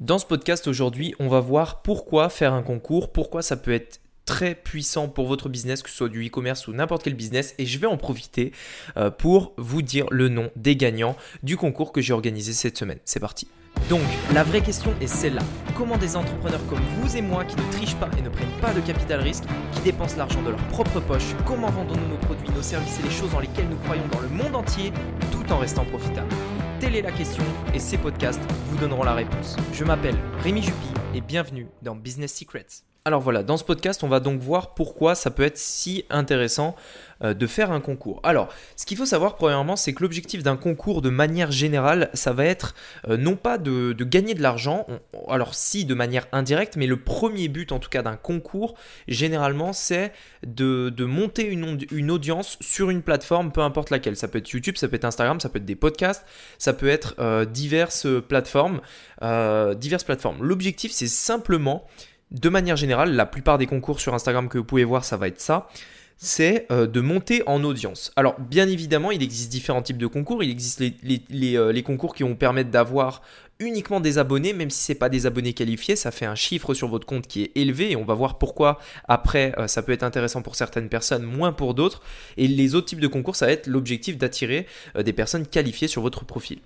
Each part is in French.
Dans ce podcast aujourd'hui, on va voir pourquoi faire un concours, pourquoi ça peut être très puissant pour votre business, que ce soit du e-commerce ou n'importe quel business. Et je vais en profiter euh, pour vous dire le nom des gagnants du concours que j'ai organisé cette semaine. C'est parti. Donc, la vraie question est celle-là. Comment des entrepreneurs comme vous et moi qui ne trichent pas et ne prennent pas de capital risque, qui dépensent l'argent de leur propre poche, comment vendons-nous nos produits, nos services et les choses dans lesquelles nous croyons dans le monde entier tout en restant profitables? Telle est la question et ces podcasts vous donneront la réponse. Je m'appelle Rémi Jupy et bienvenue dans Business Secrets. Alors voilà, dans ce podcast, on va donc voir pourquoi ça peut être si intéressant euh, de faire un concours. Alors, ce qu'il faut savoir premièrement, c'est que l'objectif d'un concours de manière générale, ça va être euh, non pas de, gagner de l'argent, alors si de manière indirecte, mais le premier but en tout cas d'un concours, généralement, c'est de, monter une, audience sur une plateforme, peu importe laquelle. Ça peut être YouTube, ça peut être Instagram, ça peut être des podcasts, ça peut être euh, diverses plateformes. diverses plateformes. L'objectif, c'est simplement de manière générale, la plupart des concours sur Instagram que vous pouvez voir, ça va être ça c'est euh, de monter en audience. Alors bien évidemment, il existe différents types de concours. Il existe les, euh, concours qui vont permettre d'avoir uniquement des abonnés, même si ce n'est pas des abonnés qualifiés, ça fait un chiffre sur votre compte qui est élevé et on va voir pourquoi après euh, ça peut être intéressant pour certaines personnes, moins pour d'autres. Et les autres types de concours, ça va être l'objectif d'attirer des personnes qualifiées sur votre profil.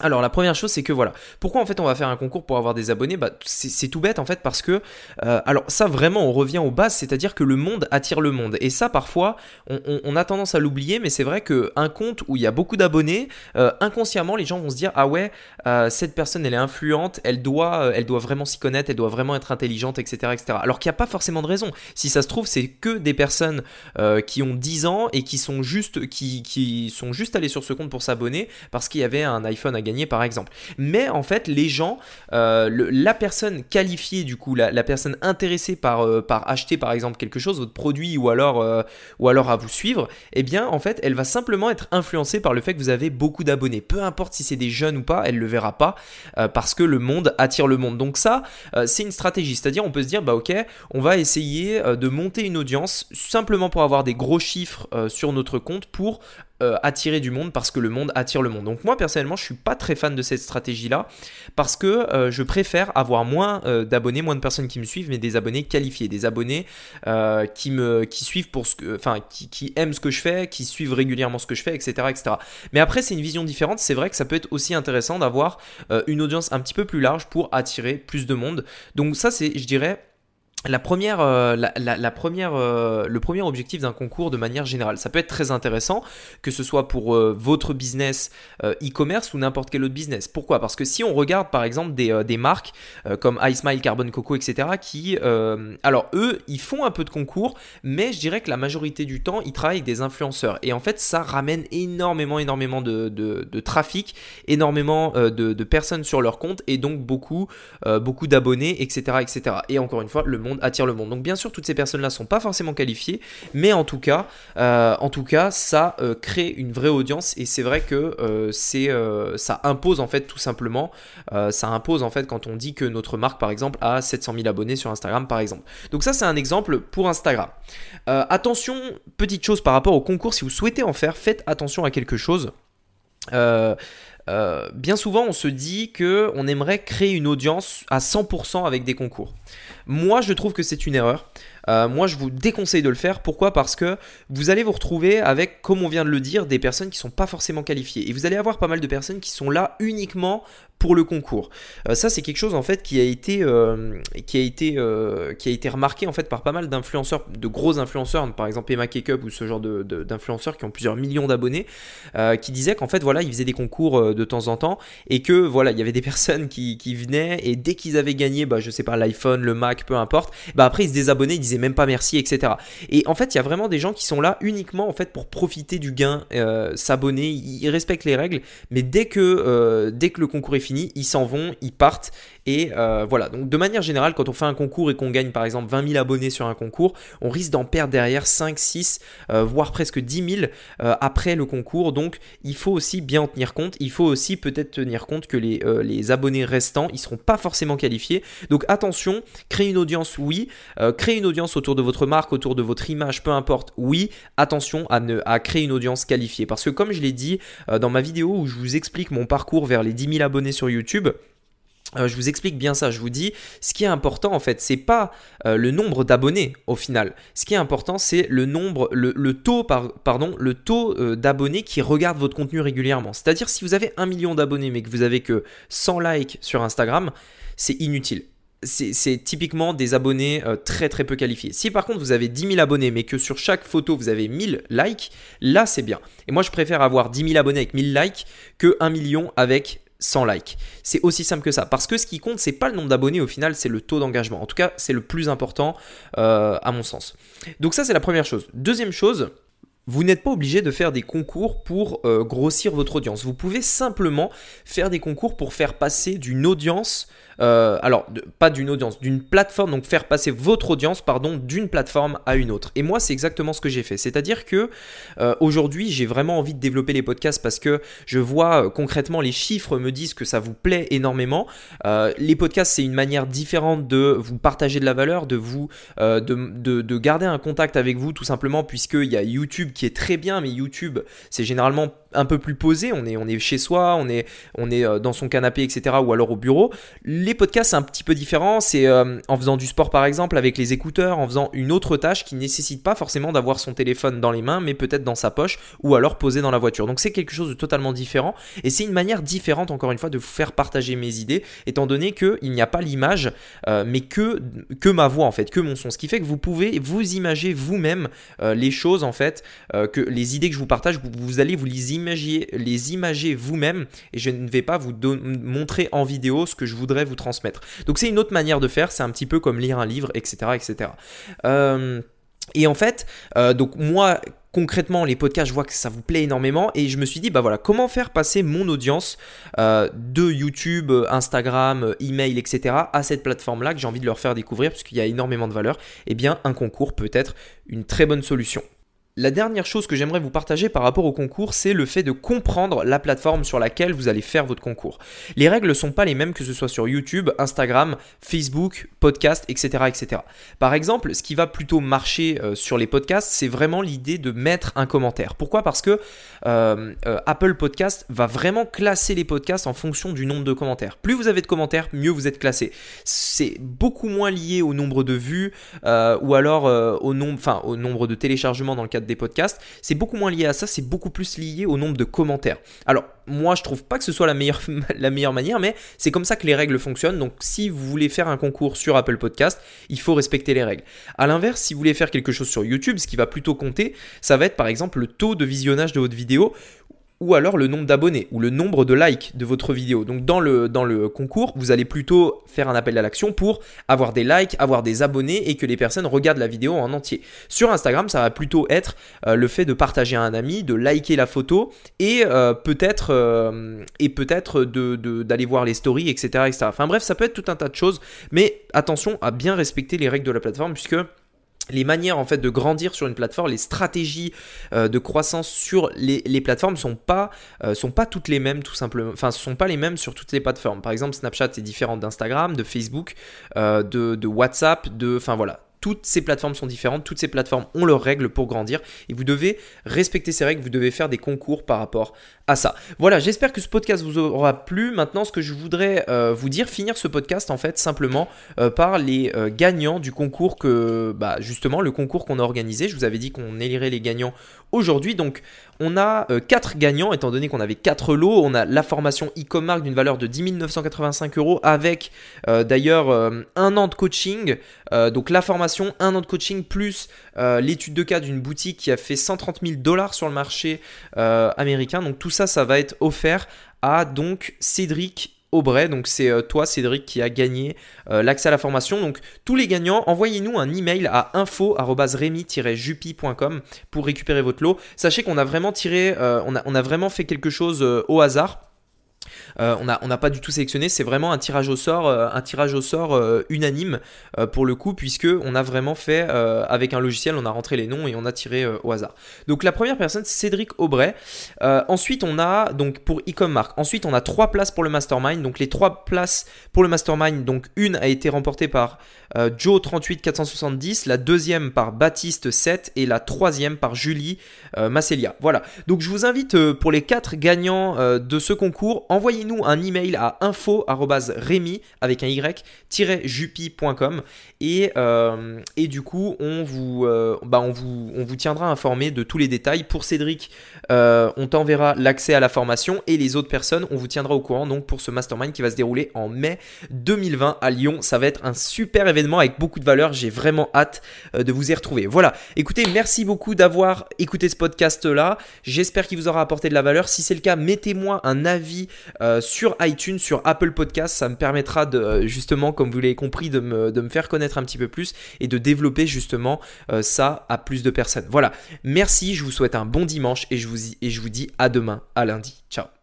Alors la première chose c'est que voilà, pourquoi en fait on va faire un concours pour avoir des abonnés? Bah, c'est tout bête en fait parce que, euh, alors ça vraiment on revient aux bases, c'est-à-dire que le monde attire le monde. Et ça parfois on, a tendance à l'oublier, mais c'est vrai qu'un compte où il y a beaucoup d'abonnés, euh, inconsciemment les gens vont se dire ah ouais, euh, cette personne elle est influente, elle doit, vraiment s'y connaître, elle doit vraiment être intelligente, etc. etc. Alors qu'il n'y a pas forcément de raison. Si ça se trouve c'est que des personnes qui ont 10 ans et qui sont juste, qui, sont juste allées sur ce compte pour s'abonner parce qu'il y avait un iPhone à par exemple. Mais en fait, les gens, euh, la personne qualifiée du coup, la, personne intéressée par, euh, par acheter par exemple quelque chose, votre produit ou alors, euh, ou alors à vous suivre, eh bien en fait, elle va simplement être influencée par le fait que vous avez beaucoup d'abonnés. Peu importe si c'est des jeunes ou pas, elle le verra pas parce que le monde attire le monde. Donc ça, c'est une stratégie. C'est-à-dire, on peut se dire, bah ok, on va essayer de monter une audience simplement pour avoir des gros chiffres sur notre compte pour euh, attirer du monde parce que le monde attire le monde. Donc moi personnellement je suis pas très fan de cette stratégie là parce que euh, je préfère avoir moins euh, d'abonnés, moins de personnes qui me suivent, mais des abonnés qualifiés, des abonnés qui me suivent pour ce que, enfin qui, qui, aiment ce que je fais, qui suivent régulièrement ce que je fais, etc. etc. Mais après c'est une vision différente, c'est vrai que ça peut être aussi intéressant d'avoir une audience un petit peu plus large pour attirer plus de monde. Donc ça c'est je dirais la première, euh, la, première, euh, le premier objectif d'un concours de manière générale. Ça peut être très intéressant, que ce soit pour euh, votre business e-commerce ou n'importe quel autre business. Pourquoi? Parce que si on regarde par exemple des, marques comme iSmile, Carbon Coco, etc., qui, alors eux, ils font un peu de concours, mais je dirais que la majorité du temps, ils travaillent avec des influenceurs. Et en fait, ça ramène énormément, énormément de, de, trafic, énormément de, personnes sur leur compte et donc beaucoup, beaucoup d'abonnés, etc., etc. Et encore une fois, le attire le monde. Donc bien sûr, toutes ces personnes-là sont pas forcément qualifiées, mais en tout cas, euh, en tout cas, ça euh, crée une vraie audience et c'est vrai que euh, c'est, ça impose en fait tout simplement, ça impose en fait quand on dit que notre marque par exemple a 700 000 abonnés sur Instagram par exemple. Donc ça c'est un exemple pour Instagram. attention, petite chose par rapport au concours, si vous souhaitez en faire, faites attention à quelque chose. Bien souvent, on se dit que on aimerait créer une audience à 100% avec des concours. Moi, je trouve que c'est une erreur. Euh, moi, je vous déconseille de le faire. Pourquoi? Parce que vous allez vous retrouver avec, comme on vient de le dire, des personnes qui sont pas forcément qualifiées. Et vous allez avoir pas mal de personnes qui sont là uniquement pour le concours. Euh, ça, c'est quelque chose en fait qui a été, euh, qui a été, qui a été remarqué en fait par pas mal d'influenceurs, de gros influenceurs, par exemple Emma Cakeup ou ce genre d'influenceurs qui ont plusieurs millions d'abonnés, qui disaient qu'en fait voilà, ils faisaient des concours de temps en temps et que voilà, il y avait des personnes qui, qui venaient et dès qu'ils avaient gagné, bah, je sais pas, l'iPhone, le Mac, peu importe, bah après ils se désabonnaient, ils disaient même pas merci, etc. Et en fait, il y a vraiment des gens qui sont là uniquement en fait pour profiter du gain, euh, s'abonner, ils respectent les règles, mais dès que, euh, dès que le concours est fini, ils s'en vont, ils partent et euh, voilà, donc de manière générale, quand on fait un concours et qu'on gagne par exemple 20 000 abonnés sur un concours, on risque d'en perdre derrière 5, 6, voire presque 10 000 après le concours. Donc il faut aussi bien en tenir compte. Il faut aussi peut-être tenir compte que les, les abonnés restants, ils seront pas forcément qualifiés. Donc attention, créer une audience, oui. créer une audience autour de votre marque, autour de votre image, peu importe, oui. Attention à, ne, à créer une audience qualifiée. Parce que comme je l'ai dit dans ma vidéo où je vous explique mon parcours vers les 10 000 abonnés sur YouTube, je vous explique bien ça. Je vous dis, ce qui est important en fait, c'est pas le nombre d'abonnés au final. Ce qui est important, c'est le nombre, le, taux, pardon, le taux d'abonnés qui regardent votre contenu régulièrement. C'est-à-dire si vous avez un million d'abonnés mais que vous avez que 100 likes sur Instagram, c'est inutile c'est typiquement des abonnés euh, très très peu qualifiés. Si par contre vous avez 10 000 abonnés mais que sur chaque photo vous avez 1000 likes, là c'est bien. Et moi je préfère avoir 10 000 abonnés avec 1000 likes que 1 million avec 100 likes. C'est aussi simple que ça. Parce que ce qui compte, c'est pas le nombre d'abonnés au final, c'est le taux d'engagement. En tout cas, c'est le plus important euh, à mon sens. Donc ça, c'est la première chose. Deuxième chose, vous n'êtes pas obligé de faire des concours pour euh, grossir votre audience. Vous pouvez simplement faire des concours pour faire passer d'une audience euh, alors pas d'une audience, d'une plateforme, donc faire passer votre audience, pardon, d'une plateforme à une autre. Et moi, c'est exactement ce que j'ai fait. C'est-à-dire que euh, aujourd'hui, j'ai vraiment envie de développer les podcasts parce que je vois concrètement les chiffres me disent que ça vous plaît énormément. les podcasts, c'est une manière différente de vous partager de la valeur, de vous, de, de garder un contact avec vous, tout simplement, puisqu'il y a YouTube qui est très bien, mais YouTube, c'est généralement un peu plus posé, on est, chez soi, on est, euh, dans son canapé, etc. ou alors au bureau. Les podcasts, c'est un petit peu différent. C'est euh, en faisant du sport, par exemple, avec les écouteurs, en faisant une autre tâche qui nécessite pas forcément d'avoir son téléphone dans les mains, mais peut-être dans sa poche ou alors posé dans la voiture. Donc c'est quelque chose de totalement différent et c'est une manière différente, encore une fois, de vous faire partager mes idées, étant donné qu'il n'y a pas l'image, euh, mais que, ma voix, en fait, que mon son. Ce qui fait que vous pouvez vous imager vous-même les choses, en fait, que les idées que je vous partage, vous, vous allez vous les les imager vous-même et je ne vais pas vous montrer en vidéo ce que je voudrais vous transmettre. Donc c'est une autre manière de faire, c'est un petit peu comme lire un livre, etc. etc. Euh, et en fait, euh, donc moi, concrètement, les podcasts, je vois que ça vous plaît énormément et je me suis dit, bah voilà, comment faire passer mon audience euh, de YouTube, Instagram, email, etc. à cette plateforme-là que j'ai envie de leur faire découvrir parce qu'il y a énormément de valeur? Eh bien, un concours peut être une très bonne solution. La dernière chose que j'aimerais vous partager par rapport au concours, c'est le fait de comprendre la plateforme sur laquelle vous allez faire votre concours. Les règles ne sont pas les mêmes que ce soit sur YouTube, Instagram, Facebook, podcast, etc. etc. Par exemple, ce qui va plutôt marcher euh, sur les podcasts, c'est vraiment l'idée de mettre un commentaire. Pourquoi? Parce que euh, euh, Apple Podcast va vraiment classer les podcasts en fonction du nombre de commentaires. Plus vous avez de commentaires, mieux vous êtes classé. C'est beaucoup moins lié au nombre de vues ou alors au, nombre, au nombre de téléchargements dans le cadre des podcasts, c'est beaucoup moins lié à ça, c'est beaucoup plus lié au nombre de commentaires. Alors, moi, je trouve pas que ce soit la meilleure, manière, mais c'est comme ça que les règles fonctionnent. Donc, si vous voulez faire un concours sur Apple Podcast, il faut respecter les règles. À l'inverse, si vous voulez faire quelque chose sur YouTube, ce qui va plutôt compter, ça va être par exemple le taux de visionnage de votre vidéo ou alors le nombre d'abonnés ou le nombre de likes de votre vidéo. Donc dans le, dans le concours, vous allez plutôt faire un appel à l'action pour avoir des likes, avoir des abonnés et que les personnes regardent la vidéo en entier. Sur Instagram, ça va plutôt être euh, le fait de partager à un ami, de liker la photo et euh, peut-être euh, peut-être d'aller voir les stories, etc., etc. Enfin bref, ça peut être tout un tas de choses, mais attention à bien respecter les règles de la plateforme puisque les manières en fait de grandir sur une plateforme, les stratégies euh, de croissance sur les, plateformes sont pas euh, sont pas toutes les mêmes tout simplement. Enfin, sont pas les mêmes sur toutes les plateformes. Par exemple, Snapchat est différent d'Instagram, de Facebook, euh, de, de, WhatsApp, de enfin voilà. Toutes ces plateformes sont différentes, toutes ces plateformes ont leurs règles pour grandir et vous devez respecter ces règles, vous devez faire des concours par rapport ça. Voilà, j'espère que ce podcast vous aura plu. Maintenant, ce que je voudrais euh, vous dire, finir ce podcast en fait simplement euh, par les euh, gagnants du concours que, bah, justement, le concours qu'on a organisé. Je vous avais dit qu'on élirait les gagnants aujourd'hui. Donc, on a 4 gagnants, étant donné qu'on avait 4 lots. On a la formation e-commerce d'une valeur de 10 985 euros avec d'ailleurs un an de coaching. donc, la formation, un an de coaching plus l'étude de cas d'une boutique qui a fait 130 000 dollars sur le marché américain. Donc, tout ça, ça va être offert à donc Cédric Aubray. Donc c'est euh, toi Cédric qui a gagné euh, l'accès à la formation. Donc tous les gagnants, envoyez-nous un email à info@remi-jupi.com pour récupérer votre lot. Sachez qu'on a vraiment tiré, euh, on, a, vraiment fait quelque chose au hasard. Euh, on n'a pas du tout sélectionné, c'est vraiment un tirage au sort, euh, un tirage au sort euh, unanime pour le coup, puisque on a vraiment fait avec un logiciel, on a rentré les noms et on a tiré au hasard. Donc la première personne, c'est Cédric Aubray. ensuite, on a donc pour Ecommark. Ensuite, on a trois places pour le mastermind. Donc les trois places pour le mastermind, donc une a été remportée par Joe 38 470, la deuxième par Baptiste 7 et la troisième par Julie Masselia. Voilà. Donc je vous invite pour les quatre gagnants de ce concours, envoyez envoyez-nous un email à info@remy avec un y-jupi.com et, euh, et du coup on vous, euh, bah on, vous, on vous tiendra informé de tous les détails. Pour Cédric, euh, on t'enverra l'accès à la formation et les autres personnes, on vous tiendra au courant donc pour ce mastermind qui va se dérouler en mai 2020 à Lyon. Ça va être un super événement avec beaucoup de valeur. J'ai vraiment hâte de vous y retrouver. Voilà, écoutez, merci beaucoup d'avoir écouté ce podcast là. J'espère qu'il vous aura apporté de la valeur. Si c'est le cas, mettez-moi un avis euh, sur iTunes, sur Apple Podcast. Ça me permettra de, euh, justement, comme vous l'avez compris, de me, faire connaître un petit peu plus et de développer justement euh, ça à plus de personnes. Voilà. Merci, je vous souhaite un bon dimanche et je vous, et je vous dis à demain, à lundi. Ciao